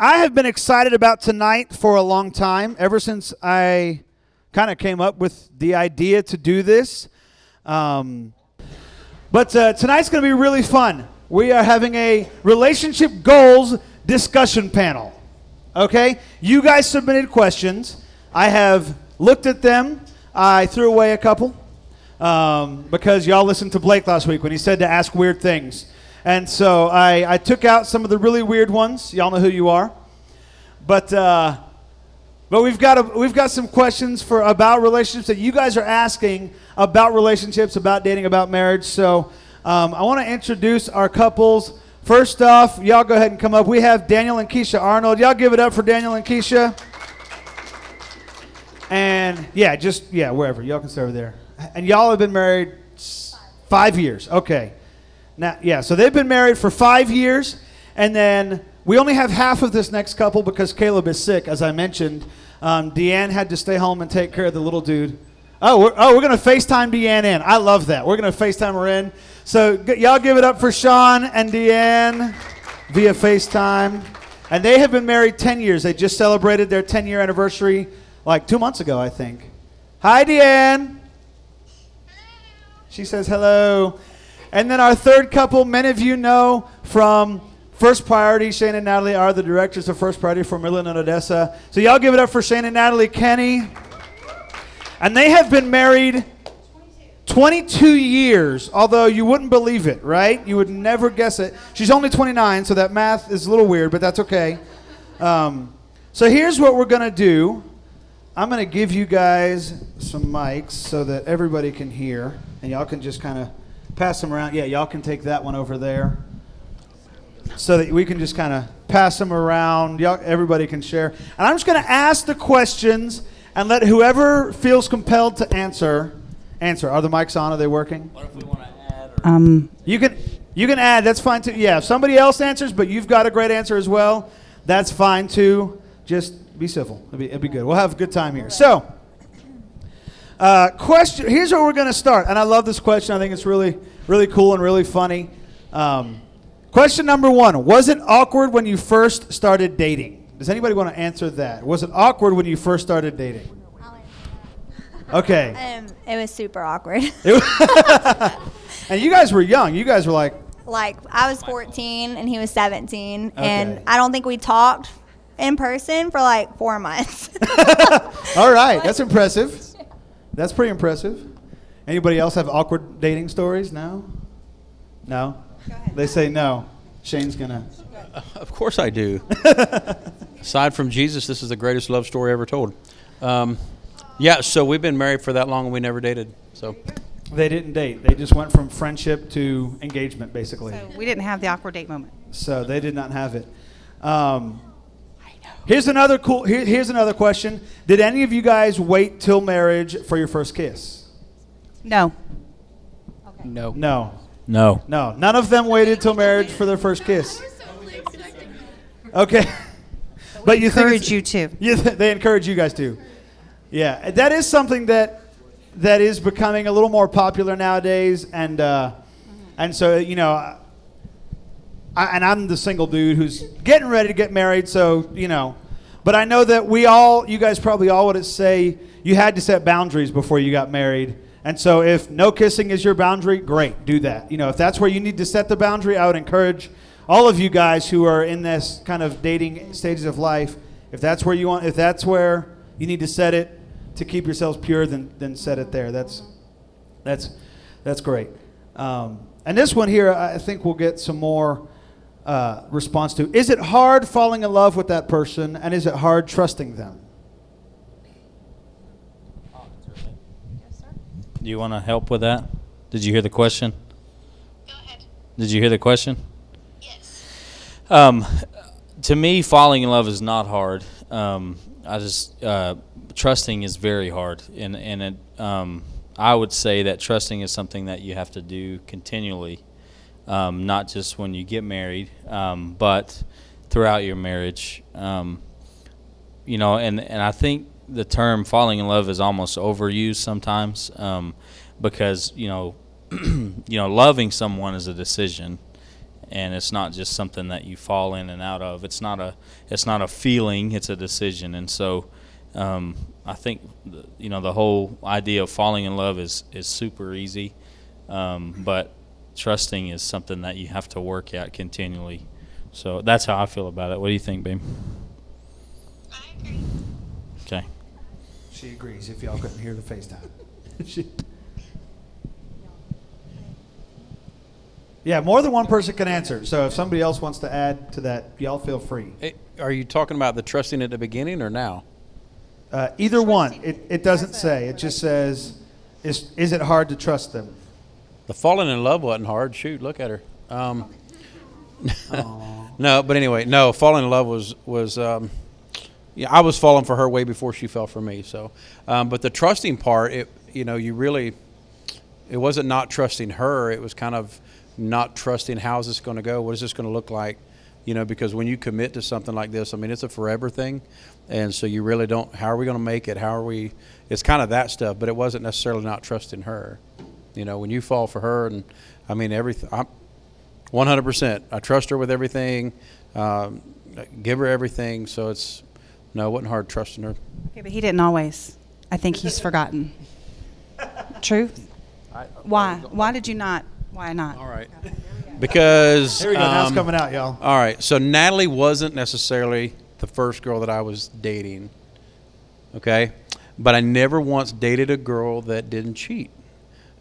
I have been excited about tonight for a long time, ever since I kind of came up with the idea to do this. Um, but uh, tonight's going to be really fun. We are having a relationship goals discussion panel. Okay? You guys submitted questions. I have looked at them. I threw away a couple um, because y'all listened to Blake last week when he said to ask weird things. And so I, I took out some of the really weird ones. Y'all know who you are. But, uh, but we've, got a, we've got some questions for, about relationships that you guys are asking about relationships, about dating, about marriage. So um, I want to introduce our couples. First off, y'all go ahead and come up. We have Daniel and Keisha Arnold. Y'all give it up for Daniel and Keisha. And yeah, just, yeah, wherever. Y'all can stay over there. And y'all have been married five years. Okay. Now, yeah, so they've been married for five years. And then we only have half of this next couple because Caleb is sick, as I mentioned. Um, Deanne had to stay home and take care of the little dude. Oh, we're, oh, we're going to FaceTime Deanne in. I love that. We're going to FaceTime her in. So g- y'all give it up for Sean and Deanne via FaceTime. And they have been married 10 years. They just celebrated their 10 year anniversary like two months ago, I think. Hi, Deanne. She says hello. And then our third couple, many of you know from First Priority, Shane and Natalie are the directors of First Priority for Midland and Odessa. So y'all give it up for Shane and Natalie Kenny. And they have been married 22 years, although you wouldn't believe it, right? You would never guess it. She's only 29, so that math is a little weird, but that's okay. Um, so here's what we're going to do I'm going to give you guys some mics so that everybody can hear, and y'all can just kind of pass them around. Yeah, y'all can take that one over there so that we can just kind of pass them around. Y'all, everybody can share. And I'm just going to ask the questions and let whoever feels compelled to answer answer. Are the mics on? Are they working? What if we want to add? Or Um, You can you can add. That's fine too. Yeah, if somebody else answers, but you've got a great answer as well, that's fine too. Just be civil. It'll be, it'll be good. We'll have a good time here. So, uh, question. Here's where we're going to start, and I love this question. I think it's really really cool and really funny. Um, question number one: Was it awkward when you first started dating? Does anybody want to answer that? Was it awkward when you first started dating? Okay. Um, it was super awkward. And you guys were young. You guys were like, like I was 14 and he was 17, Okay. and I don't think we talked in person for like four months. all right, that's impressive. That's pretty impressive. Anybody else have awkward dating stories now? No? They say no. Shane's going to. Of course I do. Aside from Jesus, this is the greatest love story ever told. Um, yeah, so we've been married for that long and we never dated. So They didn't date. They just went from friendship to engagement, basically. so we didn't have the awkward date moment. So they did not have it. Um, here's another cool. Here, here's another question. Did any of you guys wait till marriage for your first kiss? No. no, No. no. No. None of them waited till marriage for their first kiss. Okay. But you think Encourage you to. Yeah, they encourage you guys to. Yeah, that is something that that is becoming a little more popular nowadays, and uh, and so you know, I, and I'm the single dude who's getting ready to get married, so you know, but I know that we all, you guys probably all would say you had to set boundaries before you got married. And so, if no kissing is your boundary, great, do that. You know, if that's where you need to set the boundary, I would encourage all of you guys who are in this kind of dating stages of life, if that's where you want, if that's where you need to set it to keep yourselves pure, then then set it there. That's that's that's great. Um, and this one here, I think we'll get some more uh, response to. Is it hard falling in love with that person, and is it hard trusting them? Do you want to help with that? Did you hear the question? Go ahead. Did you hear the question? Yes. Um, to me, falling in love is not hard. Um, I just uh, trusting is very hard, and and it, um, I would say that trusting is something that you have to do continually, um, not just when you get married, um, but throughout your marriage. Um, you know, and and I think the term falling in love is almost overused sometimes um, because you know, you know, loving someone is a decision, and it's not just something that you fall in and out of. It's not a it's not a feeling. It's a decision. And so, um, I think the, you know the whole idea of falling in love is is super easy, um, but trusting is something that you have to work at continually. So that's how I feel about it. What do you think, babe? I agree. Okay. She agrees. If y'all couldn't hear the FaceTime. She- yeah, more than one person can answer. So if somebody else wants to add to that, y'all feel free. Are you talking about the trusting at the beginning or now? Uh, either one. It, it doesn't say. It just says, is, is it hard to trust them? The falling in love wasn't hard. Shoot, look at her. Um, no, but anyway, no. Falling in love was was. Um, yeah, I was falling for her way before she fell for me. So, um, but the trusting part, it you know, you really, it wasn't not trusting her. It was kind of not trusting how's this going to go. What is this going to look like? You know, because when you commit to something like this, I mean, it's a forever thing, and so you really don't. How are we going to make it? How are we? It's kind of that stuff, but it wasn't necessarily not trusting her. You know, when you fall for her, and I mean everything. I'm 100. percent I trust her with everything. Um, give her everything. So it's no, it wasn't hard trusting her. Okay, but he didn't always. I think he's forgotten. True? Why? Why did you not? Why not? All right, because Here we go. now it's um, coming out, y'all. All right. So Natalie wasn't necessarily the first girl that I was dating. Okay. But I never once dated a girl that didn't cheat.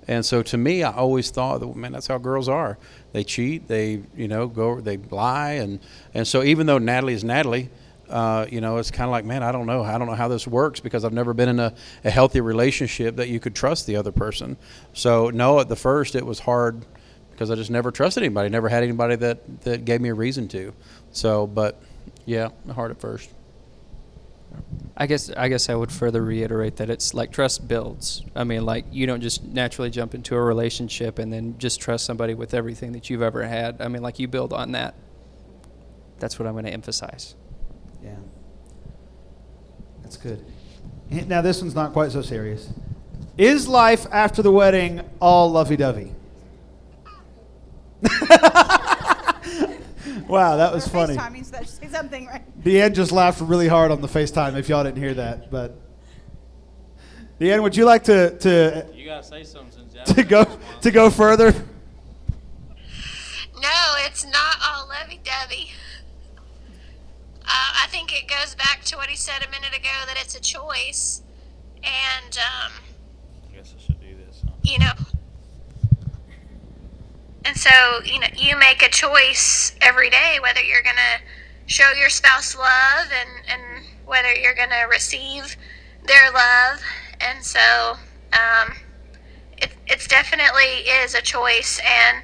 And so to me, I always thought that, man, that's how girls are. They cheat, they, you know, go, they lie. And, and so even though Natalie is Natalie, uh, you know, it's kind of like, man, I don't know. I don't know how this works because I've never been in a, a healthy relationship that you could trust the other person. So, no, at the first, it was hard because I just never trusted anybody. Never had anybody that, that gave me a reason to. So, but yeah, hard at first. I guess I guess I would further reiterate that it's like trust builds. I mean, like you don't just naturally jump into a relationship and then just trust somebody with everything that you've ever had. I mean, like you build on that. That's what I'm going to emphasize. Yeah. That's good. Now, this one's not quite so serious. Is life after the wedding all lovey wow, that was funny. FaceTime means that say something, right? Deanne just laughed really hard on the FaceTime if y'all didn't hear that. But Deanne, would you like to, to, You gotta say something since to go to go further? No, it's not all lovey dovey. Uh, I think it goes back to what he said a minute ago that it's a choice. And, um, I guess I should do this. Huh? you know, and so, you know, you make a choice every day whether you're going to show your spouse love and, and whether you're going to receive their love. And so, um, it, it's definitely is a choice. And,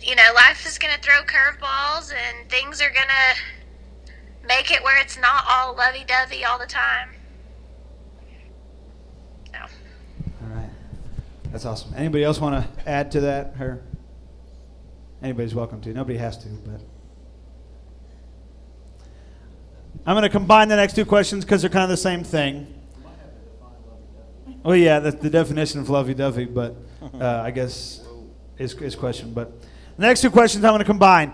you know, life is going to throw curveballs and things are going to make it where it's not all lovey dovey all the time. So. All right. That's awesome. Anybody else want to add to that? Her? Anybody's welcome to. Nobody has to, but. I'm going to combine the next two questions because they're kind of the same thing. Well, yeah, that's the definition of lovey-dovey, but uh, I guess is is question. But the next two questions I'm going to combine.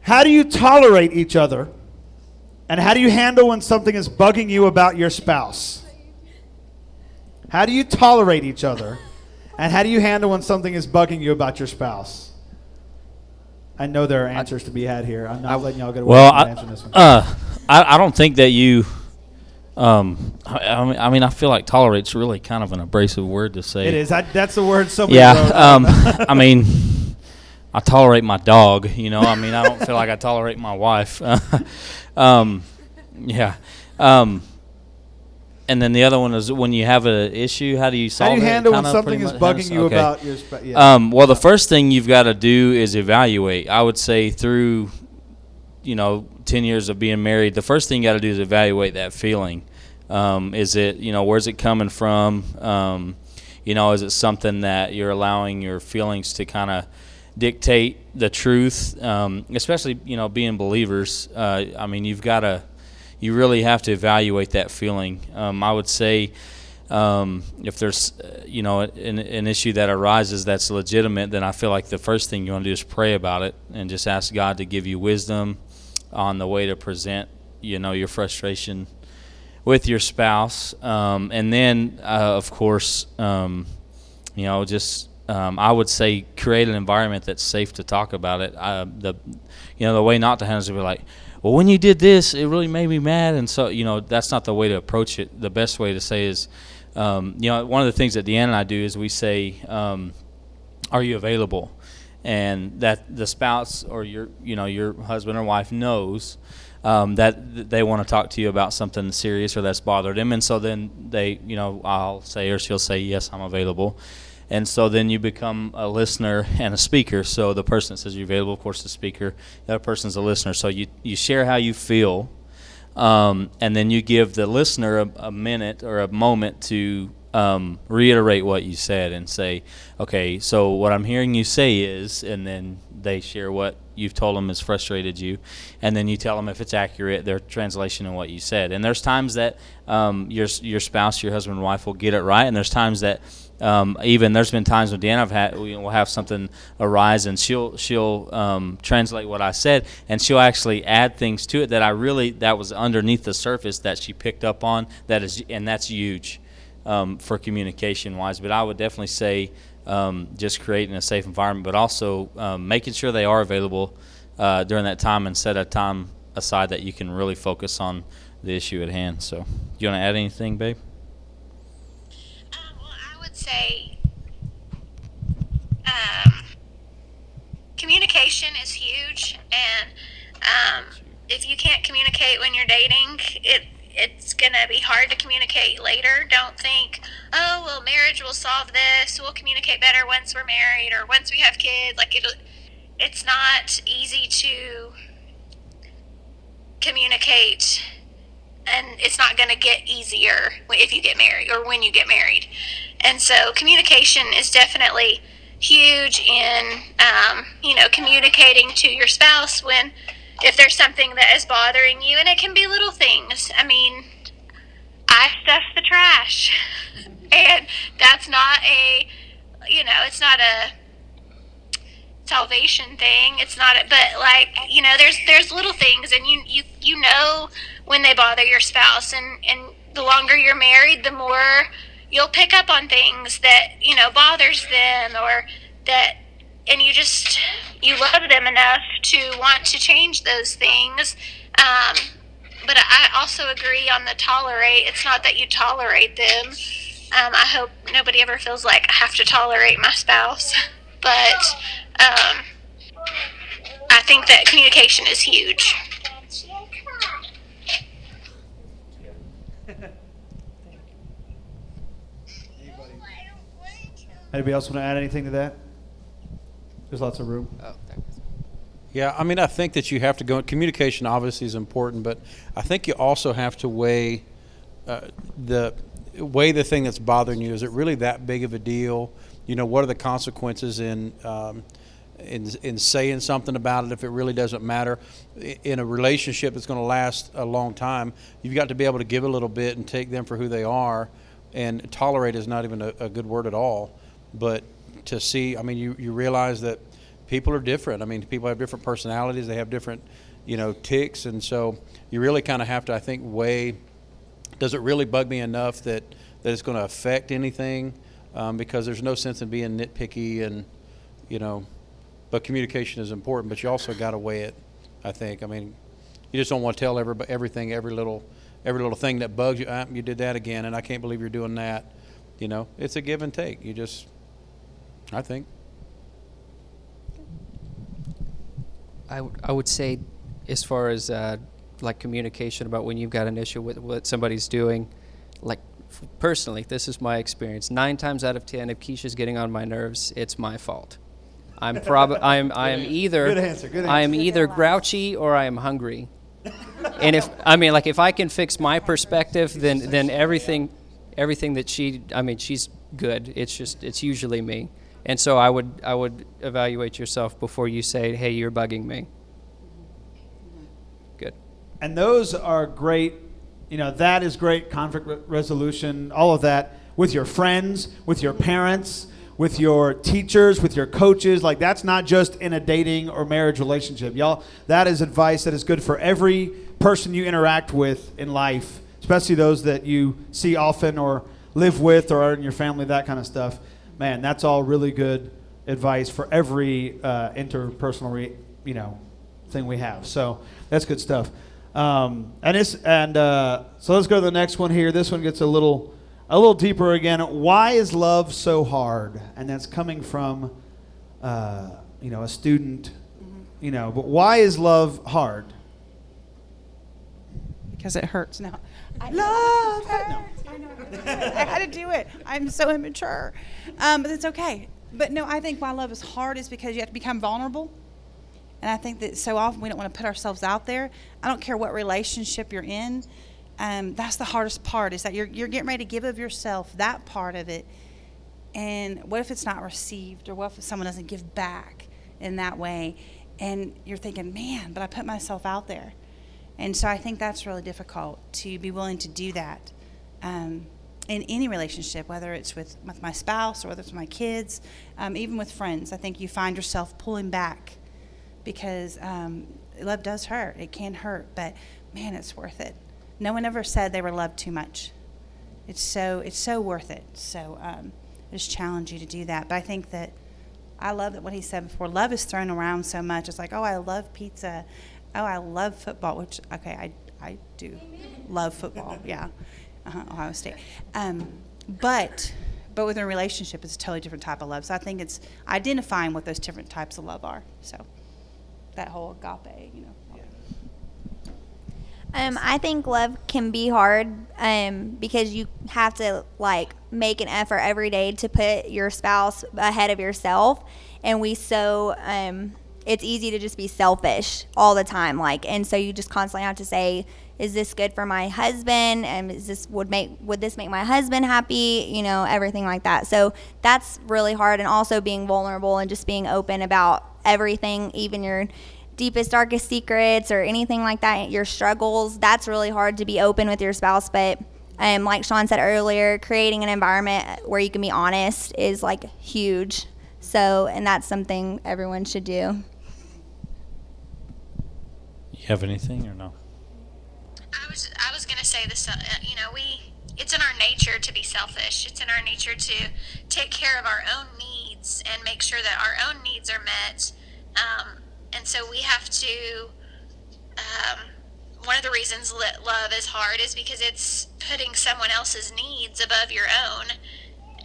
How do you tolerate each other, and how do you handle when something is bugging you about your spouse? How do you tolerate each other? And how do you handle when something is bugging you about your spouse? I know there are answers to be had here. I'm not letting y'all get away Well, from I, answering this one. uh, I, I don't think that you. Um, I, I mean, I mean, I feel like tolerate's really kind of an abrasive word to say. it is. I, that's the word somebody Yeah. wrote. Um, I mean, I tolerate my dog. You know, I mean, I don't feel like I tolerate my wife. um, yeah. Um, and then the other one is when you have an issue, how do you solve it? how do you it? handle when something is bugging you okay. about your spouse? Yeah. Um, well, the first thing you've got to do is evaluate. I would say through, you know, ten years of being married, the first thing you got to do is evaluate that feeling. Um, is it, you know, where's it coming from? Um, you know, is it something that you're allowing your feelings to kind of dictate the truth? Um, especially, you know, being believers. Uh, I mean, you've got to, you really have to evaluate that feeling. Um, I would say um, if there's uh, you know an, an issue that arises that's legitimate, then I feel like the first thing you want to do is pray about it and just ask God to give you wisdom on the way to present you know your frustration with your spouse, um, and then uh, of course um, you know just um, I would say create an environment that's safe to talk about it. Uh, the you know the way not to handle it to be like well, when you did this, it really made me mad. And so, you know, that's not the way to approach it. The best way to say is, um, you know, one of the things that Deanna and I do is we say, um, "Are you available?" And that the spouse or your, you know, your husband or wife knows um, that they want to talk to you about something serious or that's bothered them, and so then they, you know, I'll say or she'll say, "Yes, I'm available." And so then you become a listener and a speaker. So the person that says you're available, of course, the speaker. The other person's a listener. So you you share how you feel, um, and then you give the listener a, a minute or a moment to um, reiterate what you said and say, okay, so what I'm hearing you say is, and then they share what you've told them has frustrated you, and then you tell them if it's accurate, their translation of what you said. And there's times that um, your your spouse, your husband, and wife will get it right, and there's times that um, even there's been times when Deanna had we'll have something arise and she'll she'll um, translate what I said and she'll actually add things to it that I really that was underneath the surface that she picked up on that is and that's huge um, for communication wise. But I would definitely say um, just creating a safe environment, but also um, making sure they are available uh, during that time and set a time aside that you can really focus on the issue at hand. So, do you want to add anything, babe? Um, well, I would say um, communication is huge, and um, if you can't communicate when you're dating, it it's gonna be hard to communicate later. Don't think, oh well, marriage will solve this. We'll communicate better once we're married or once we have kids. Like it, it's not easy to communicate and it's not going to get easier if you get married or when you get married. And so communication is definitely huge in, um, you know, communicating to your spouse when, if there's something that is bothering you, and it can be little things. I mean, I stuff the trash, and that's not a, you know, it's not a salvation thing. It's not, a, but like, you know, there's there's little things, and you you you know when they bother your spouse, and and the longer you're married, the more you'll pick up on things that you know bothers them or that and you just you love them enough to want to change those things. Um, but i also agree on the tolerate. It's not that you tolerate them. Um, i hope nobody ever feels like i have to tolerate my spouse but um, i think that communication is huge. Anybody else want to add anything to that? There's lots of room. Oh, Yeah, I mean, I think that you have to go. Communication obviously is important, but I think you also have to weigh uh, the weigh the thing that's bothering you. Is it really that big of a deal? You know, what are the consequences in um, in in saying something about it if it really doesn't matter? In a relationship that's going to last a long time, you've got to be able to give a little bit and take them for who they are. And tolerate is not even a, a good word at all but to see, I mean, you, you realize that people are different. I mean, people have different personalities, they have different, you know, ticks, and so you really kind of have to, I think, weigh. Does it really bug me enough that that it's going to affect anything? Um, because there's no sense in being nitpicky and, you know, but communication is important. But you also got to weigh it. I think. I mean, you just don't want to tell everybody everything, every little, every little thing that bugs you. Ah, you did that again, and I can't believe you're doing that. You know, it's a give and take. You just I think. I, w- I would say, as far as uh, like communication about when you've got an issue with what somebody's doing, like f- personally, this is my experience. Nine times out of ten, if Keisha's getting on my nerves, it's my fault. I'm prob I'm I am either Good answer, good I am either grouchy or I am hungry. and if I mean like if I can fix my perspective, then then everything everything that she I mean she's good. It's just it's usually me. And so I would I would evaluate yourself before you say, "Hey, you're bugging me." Good. And those are great You know, that is great conflict re- resolution, all of that with your friends, with your parents, with your teachers, with your coaches. Like that's not just in a dating or marriage relationship. Y'all, that is advice that is good for every person you interact with in life, especially those that you see often or live with or are in your family, that kind of stuff. Man, that's all really good advice for every uh, interpersonal, re- you know, thing we have. So that's good stuff. Um, and it's and uh, so let's go to the next one here. This one gets a little a little deeper again. Why is love so hard? And that's coming from uh, you know a student. You know, but why is love hard? because it hurts now. I love hurts. I know. I had to do it. I'm so immature, um, but it's okay. But no, I think why love is hard is because you have to become vulnerable. And I think that so often we don't want to put ourselves out there. I don't care what relationship you're in. Um, that's the hardest part is that you're, you're getting ready to give of yourself, that part of it. And what if it's not received? Or what if someone doesn't give back in that way? And you're thinking, man, but I put myself out there. And so I think that's really difficult to be willing to do that um, in any relationship, whether it's with, with my spouse or whether it's my kids, um, even with friends. I think you find yourself pulling back because um, love does hurt. It can hurt, but man, it's worth it. No one ever said they were loved too much. It's so it's so worth it. So um, I just challenge you to do that. But I think that I love that what he said before. Love is thrown around so much. It's like, oh, I love pizza. Oh, I love football. Which okay, I I do love football. Yeah, uh-huh, Ohio State. Um, but but with a relationship, it's a totally different type of love. So I think it's identifying what those different types of love are. So that whole agape, you know. Um, I think love can be hard um, because you have to like make an effort every day to put your spouse ahead of yourself, and we so um, it's easy to just be selfish all the time. Like, and so you just constantly have to say, "Is this good for my husband? And is this would make would this make my husband happy? You know, everything like that." So that's really hard, and also being vulnerable and just being open about everything, even your deepest, darkest secrets or anything like that, your struggles, that's really hard to be open with your spouse. But um, like Sean said earlier, creating an environment where you can be honest is like huge. So, and that's something everyone should do. You have anything or no? I was I was gonna say this. Uh, you know, we it's in our nature to be selfish. It's in our nature to take care of our own needs and make sure that our own needs are met. Um, and so we have to. Um, one of the reasons that love is hard is because it's putting someone else's needs above your own,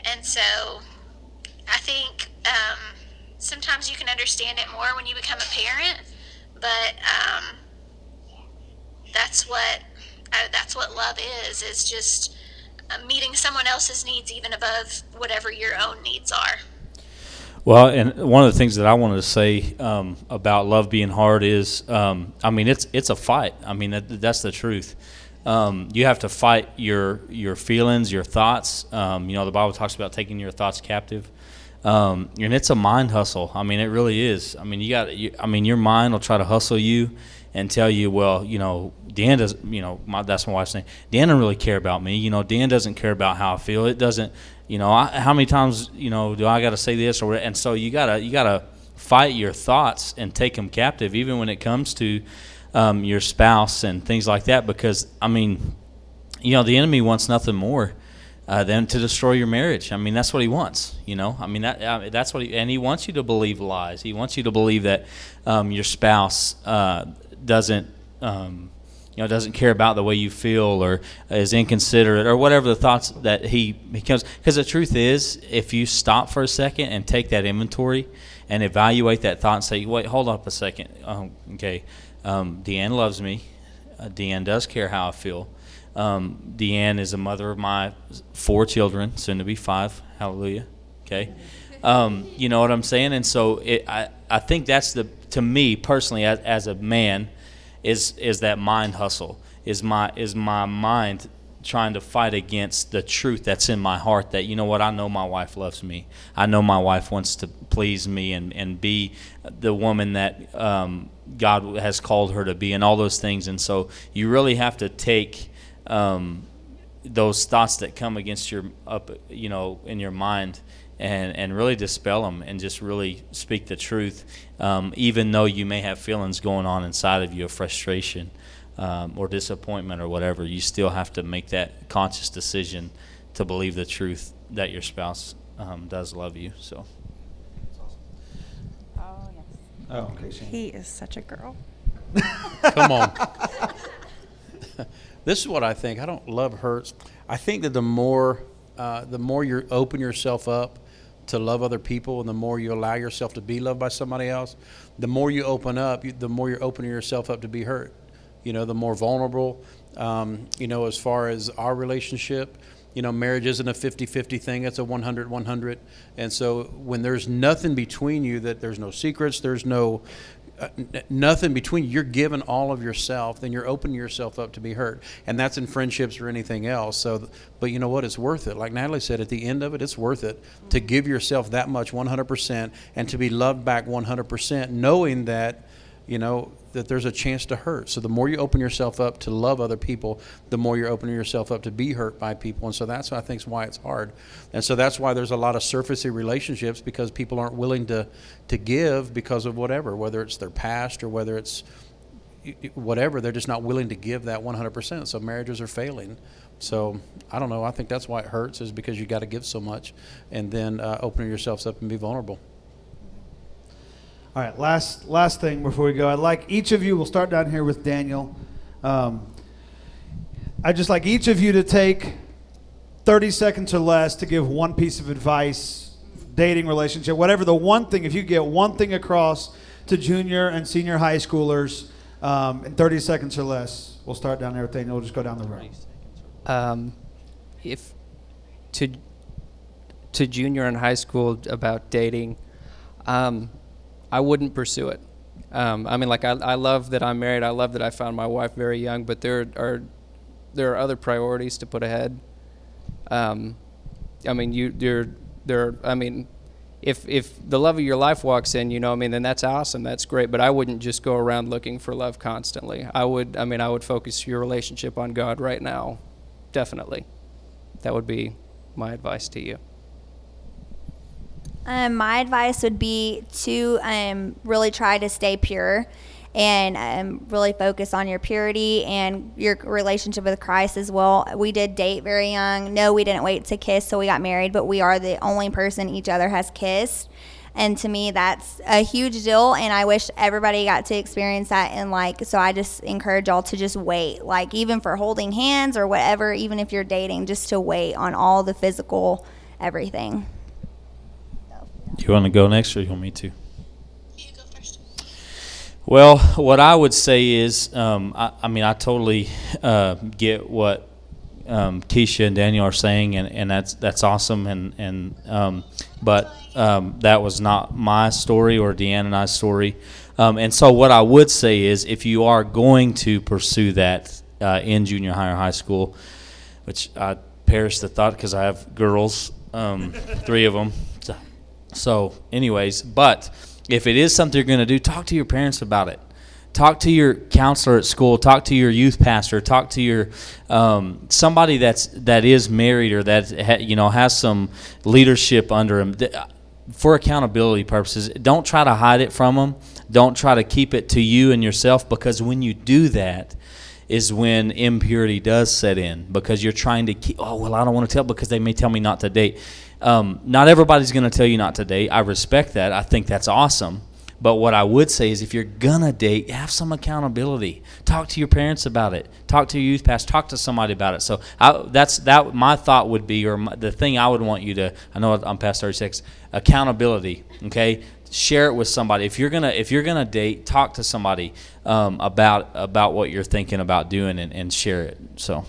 and so I think um, sometimes you can understand it more when you become a parent, but um, that's what that's what love is. Is just uh, meeting someone else's needs even above whatever your own needs are. Well, and one of the things that I wanted to say um, about love being hard is, um, I mean, it's it's a fight. I mean, that, that's the truth. Um, you have to fight your your feelings, your thoughts. Um, you know, the Bible talks about taking your thoughts captive, um, and it's a mind hustle. I mean, it really is. I mean, you got. You, I mean, your mind will try to hustle you and tell you, well, you know, Deanne does. You know, my, that's my wife's name. Deanne doesn't really care about me. You know, Deanne doesn't care about how I feel. It doesn't you know I, how many times you know do i got to say this or and so you gotta you gotta fight your thoughts and take them captive even when it comes to um, your spouse and things like that because i mean you know the enemy wants nothing more uh, than to destroy your marriage. I mean that's what he wants you know? I mean that uh, that's what he and he wants you to believe lies. He wants you to believe that um, your spouse uh, doesn't um, you know doesn't care about the way you feel or is inconsiderate or whatever the thoughts that he becomes because the truth is if you stop for a second and take that inventory and evaluate that thought and say wait hold up a second. Um, okay. Deanne loves me. Uh, deanne does care how i feel um, deanne is a mother of my four children soon to be five. Hallelujah. Okay. Um, you know what i'm saying? And so it, I, I think that's the to me personally as, as a man is is that mind hustle is my is my mind trying to fight against the truth that's in my heart that you know what I know my wife loves me. I know my wife wants to please me and and be the woman that um, God has called her to be and all those things. And so you really have to take um, those thoughts that come against your up, you know, in your mind, and and really dispel them and just really speak the truth, um, even though you may have feelings going on inside of you of frustration um, or disappointment or whatever. You still have to make that conscious decision to believe the truth that your spouse um, does love you. So. Oh, yes. Oh, okay, Shane. He is such a girl. Come on. this is what I think. I don't love hurts. I think that the more, uh, the more you open yourself up to love other people, and the more you allow yourself to be loved by somebody else, the more you open up, you, the more you're opening yourself up to be hurt. You know, the more vulnerable. Um, you know, as far as our relationship, you know, marriage isn't a 50 50 thing, it's a 100 100. And so when there's nothing between you, that there's no secrets, there's no uh, n- nothing between you, you're giving all of yourself, then you're opening yourself up to be hurt. And that's in friendships or anything else. So, but you know what? It's worth it. Like Natalie said, at the end of it, it's worth it to give yourself that much 100% and to be loved back 100%, knowing that, you know, that there's a chance to hurt. So the more you open yourself up to love other people, the more you're opening yourself up to be hurt by people. And so that's I think is why it's hard. And so that's why there's a lot of surfacey relationships because people aren't willing to to give because of whatever, whether it's their past or whether it's whatever, they're just not willing to give that 100%. So marriages are failing. So I don't know. I think that's why it hurts is because you got to give so much, and then uh, opening yourselves up and be vulnerable. All right, last last thing before we go, I'd like each of you. We'll start down here with Daniel. Um, I'd just like each of you to take 30 seconds or less to give one piece of advice, dating, relationship, whatever the one thing. If you get one thing across to junior and senior high schoolers um, in 30 seconds or less, we'll start down there with Daniel. We'll just go down the road. Um, if to to junior and high school about dating, um, I wouldn't pursue it. Um, I mean, like I, I love that I'm married. I love that I found my wife very young, but there are there are other priorities to put ahead. Um, I mean, you there there. I mean, if if the love of your life walks in, you know, I mean, then that's awesome. That's great. But I wouldn't just go around looking for love constantly. I would. I mean, I would focus your relationship on God right now. Definitely, that would be my advice to you. Um, my advice would be to um, really try to stay pure and um, really focus on your purity and your relationship with Christ as well. We did date very young. No, we didn't wait to kiss till we got married, but we are the only person each other has kissed. And to me, that's a huge deal. And I wish everybody got to experience that. And like, so I just encourage y'all to just wait, like, even for holding hands or whatever, even if you're dating, just to wait on all the physical everything. Do you want to go next, or you want me to? You go first. Well, what I would say is, um, I, I mean, I totally uh, get what um, Keisha and Daniel are saying, and, and that's that's awesome. And and um, but um, that was not my story or Deanna and I's story. Um, and so, what I would say is, if you are going to pursue that uh, in junior high or high school, which I perish the thought because I have girls, um, three of them. So, anyways, but if it is something you're going to do, talk to your parents about it. Talk to your counselor at school. Talk to your youth pastor. Talk to your um, somebody that's that is married or that ha, you know has some leadership under him for accountability purposes. Don't try to hide it from them. Don't try to keep it to you and yourself because when you do that, is when impurity does set in because you're trying to keep. Oh well, I don't want to tell because they may tell me not to date. Um, not everybody's going to tell you not to date. I respect that. I think that's awesome. But what I would say is, if you're gonna date, have some accountability. Talk to your parents about it. Talk to your youth pastor. Talk to somebody about it. So I, that's that. My thought would be, or my, the thing I would want you to. I know I'm past 36. Accountability. Okay, share it with somebody. If you're gonna if you're gonna date, talk to somebody um, about about what you're thinking about doing and, and share it. So.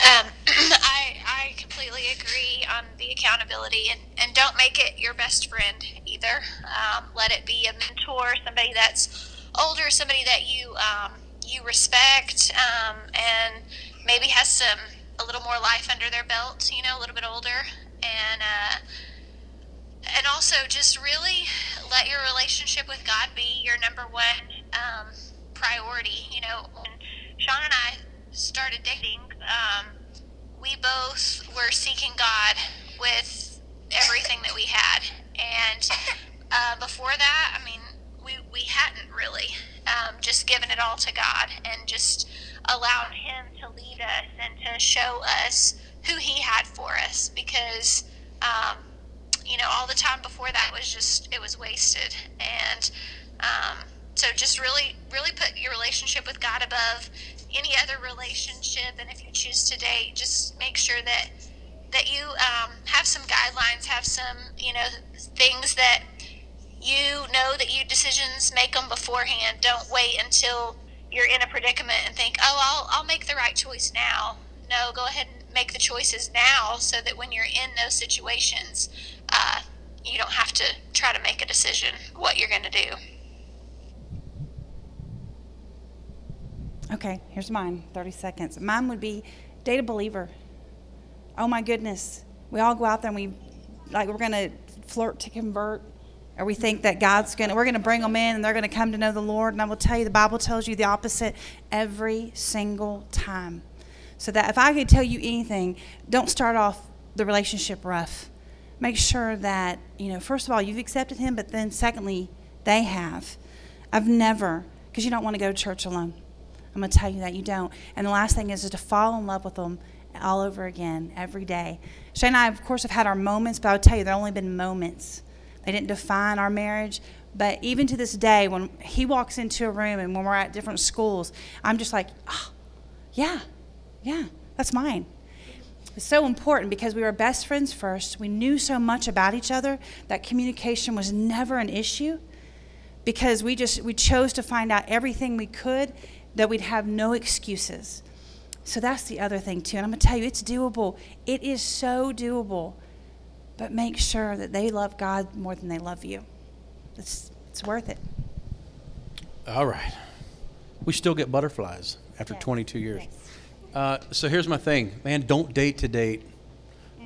Um, I I completely agree on the accountability, and, and don't make it your best friend either. Um, let it be a mentor, somebody that's older, somebody that you um, you respect, um, and maybe has some a little more life under their belt. You know, a little bit older, and uh, and also just really let your relationship with God be your number one um, priority. You know, when Sean and I started dating, um, we both were seeking God with everything that we had. And uh, before that, I mean, we, we hadn't really um, just given it all to God and just allowed Him to lead us and to show us who He had for us because. Um, you know, all the time before that was just it was wasted, and um, so just really, really put your relationship with God above any other relationship, and if you choose to date, just make sure that that you um, have some guidelines, have some you know things that you know that you decisions make them beforehand. Don't wait until you're in a predicament and think, oh, I'll I'll make the right choice now. No, go ahead and make the choices now, so that when you're in those situations, uh, you don't have to try to make a decision what you're going to do. Okay, here's mine 30 seconds. Mine would be date a believer. Oh my goodness. We all go out there and we, like, we're going to flirt to convert. Or we think that God's going to, we're going to bring them in and they're going to come to know the Lord. And I will tell you, the Bible tells you the opposite every single time. So that if I could tell you anything, don't start off the relationship rough. Make sure that, you know, first of all, you've accepted Him, but then secondly, they have. I've never, because you don't want to go to church alone. I'm going to tell you that you don't. And the last thing is, is to fall in love with them all over again every day. Shane and I, of course, have had our moments, but I would tell you, there only been moments. They didn't define our marriage. But even to this day, when he walks into a room and when we're at different schools, I'm just like, oh, yeah, yeah, that's mine. It's so important because we were best friends first. We knew so much about each other that communication was never an issue because we just we chose to find out everything we could that we'd have no excuses. So that's the other thing too. And I'm going to tell you it's doable. It is so doable. But make sure that they love God more than they love you. It's it's worth it. All right. We still get butterflies after Yes. 22 years. Yes. Uh, so here's my thing, man. Don't date to date.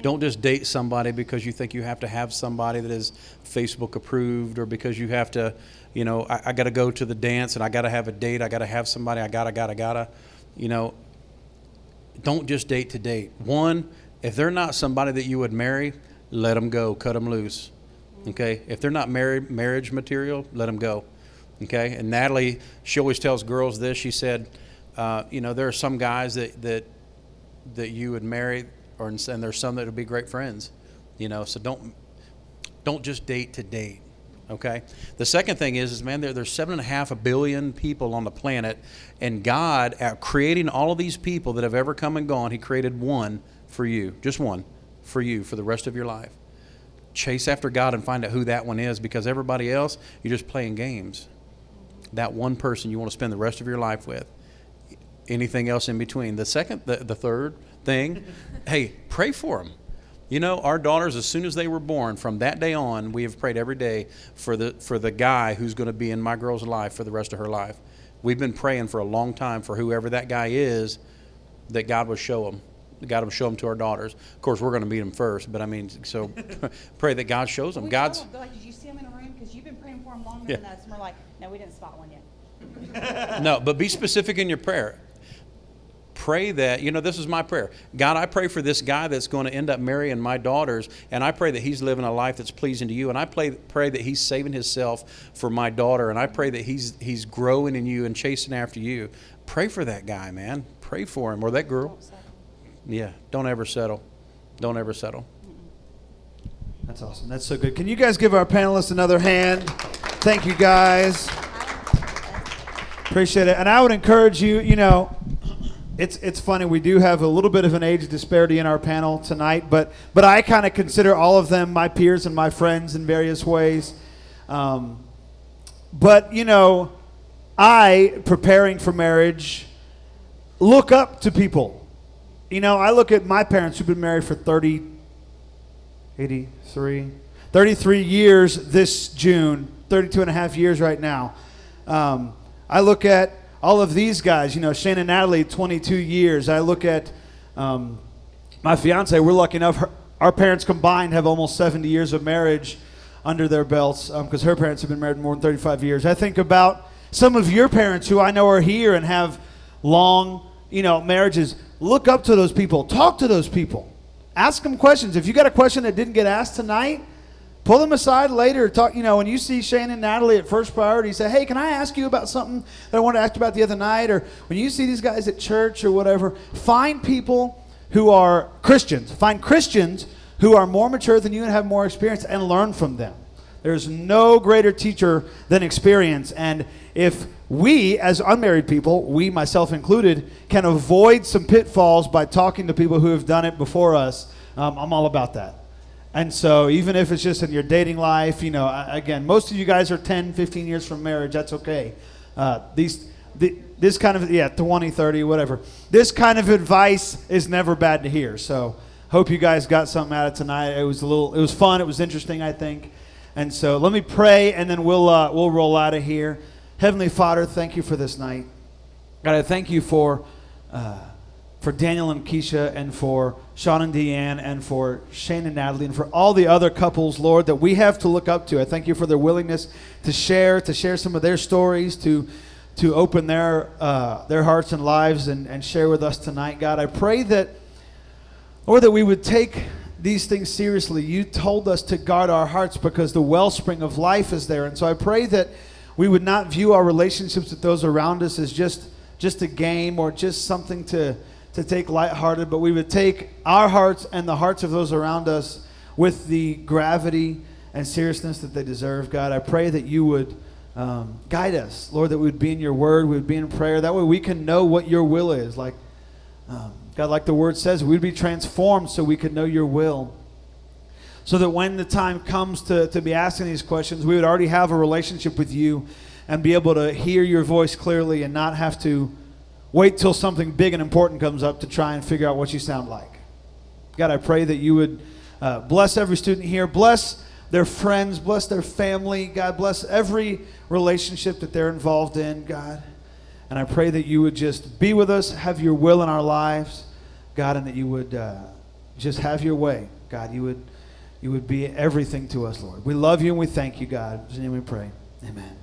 Don't just date somebody because you think you have to have somebody that is Facebook approved, or because you have to, you know, I, I got to go to the dance and I got to have a date. I got to have somebody. I gotta, gotta, gotta. You know, don't just date to date. One, if they're not somebody that you would marry, let them go. Cut them loose. Okay. If they're not married, marriage material, let them go. Okay. And Natalie, she always tells girls this. She said, uh, you know, there are some guys that that that you would marry, or and there's some that would be great friends. You know, so don't don't just date to date. Okay. The second thing is, is man, there, there's seven and a half a billion people on the planet, and God, at creating all of these people that have ever come and gone, He created one for you, just one for you for the rest of your life. Chase after God and find out who that one is, because everybody else, you're just playing games. That one person you want to spend the rest of your life with. Anything else in between? The second, the, the third thing, hey, pray for them. You know, our daughters, as soon as they were born, from that day on, we have prayed every day for the for the guy who's going to be in my girl's life for the rest of her life. We've been praying for a long time for whoever that guy is, that God will show him. God will show him to our daughters. Of course, we're going to meet him first, but I mean, so pray that God shows them. God's like, did you see him in a room? Because you've been praying for him longer Yeah. than us. And we're like, no, we didn't spot one yet. no, but be specific in your prayer. Pray that, you know, this is my prayer. God, I pray for this guy that's going to end up marrying my daughters, and I pray that he's living a life that's pleasing to you. And I pray, pray that he's saving himself for my daughter, and I pray that he's he's growing in you and chasing after you. Pray for that guy, man. Pray for him or that girl. Yeah, don't ever settle. Don't ever settle. That's awesome. That's so good. Can you guys give our panelists another hand? Thank you, guys. Appreciate it. And I would encourage you, you know, it's it's funny. We do have a little bit of an age disparity in our panel tonight, but but I kind of consider all of them my peers and my friends in various ways. Um, but you know, I preparing for marriage look up to people. You know, I look at my parents who've been married for 30, 83, 33 years this June, 32 and a half years right now. Um, I look at all of these guys, you know, Shane and Natalie, 22 years. I look at um, my fiance, we're lucky enough, her, our parents combined have almost 70 years of marriage under their belts because her parents have been married more than 35 years. I think about some of your parents who I know are here and have long, you know, marriages, look up to those people, talk to those people, ask them questions. If you got a question that didn't get asked tonight, pull them aside later. Talk, you know, when you see Shane and Natalie at First Priority, say, "Hey, can I ask you about something that I wanted to ask you about the other night?" Or when you see these guys at church or whatever, find people who are Christians. Find Christians who are more mature than you and have more experience, and learn from them. There's no greater teacher than experience. And if we, as unmarried people, we, myself included, can avoid some pitfalls by talking to people who have done it before us, um, I'm all about that. And so, even if it's just in your dating life, you know, again, most of you guys are 10, 15 years from marriage. That's okay. Uh, these, the, this kind of, yeah, 20, 30, whatever. This kind of advice is never bad to hear. So, hope you guys got something out of tonight. It was a little, it was fun. It was interesting, I think. And so, let me pray, and then we'll uh, we'll roll out of here. Heavenly Father, thank you for this night. God, I thank you for uh, for Daniel and Keisha, and for Sean and Deanne, and for Shane and Natalie, and for all the other couples, Lord, that we have to look up to. I thank you for their willingness to share, to share some of their stories, to to open their uh, their hearts and lives, and, and share with us tonight. God, I pray that, or that we would take these things seriously. You told us to guard our hearts because the wellspring of life is there. And so I pray that we would not view our relationships with those around us as just just a game or just something to to take lighthearted, but we would take our hearts and the hearts of those around us with the gravity and seriousness that they deserve. God, I pray that you would um, guide us, Lord, that we would be in your word, we would be in prayer. That way we can know what your will is. Like um, God, like the word says, we'd be transformed so we could know your will. So that when the time comes to, to be asking these questions, we would already have a relationship with you and be able to hear your voice clearly and not have to wait till something big and important comes up to try and figure out what you sound like. God, I pray that you would uh, bless every student here, bless their friends, bless their family. God, bless every relationship that they're involved in, God. And I pray that you would just be with us, have your will in our lives, God, and that you would uh, just have your way, God. You would, you would be everything to us, Lord. We love you and we thank you, God. In your name we pray. Amen.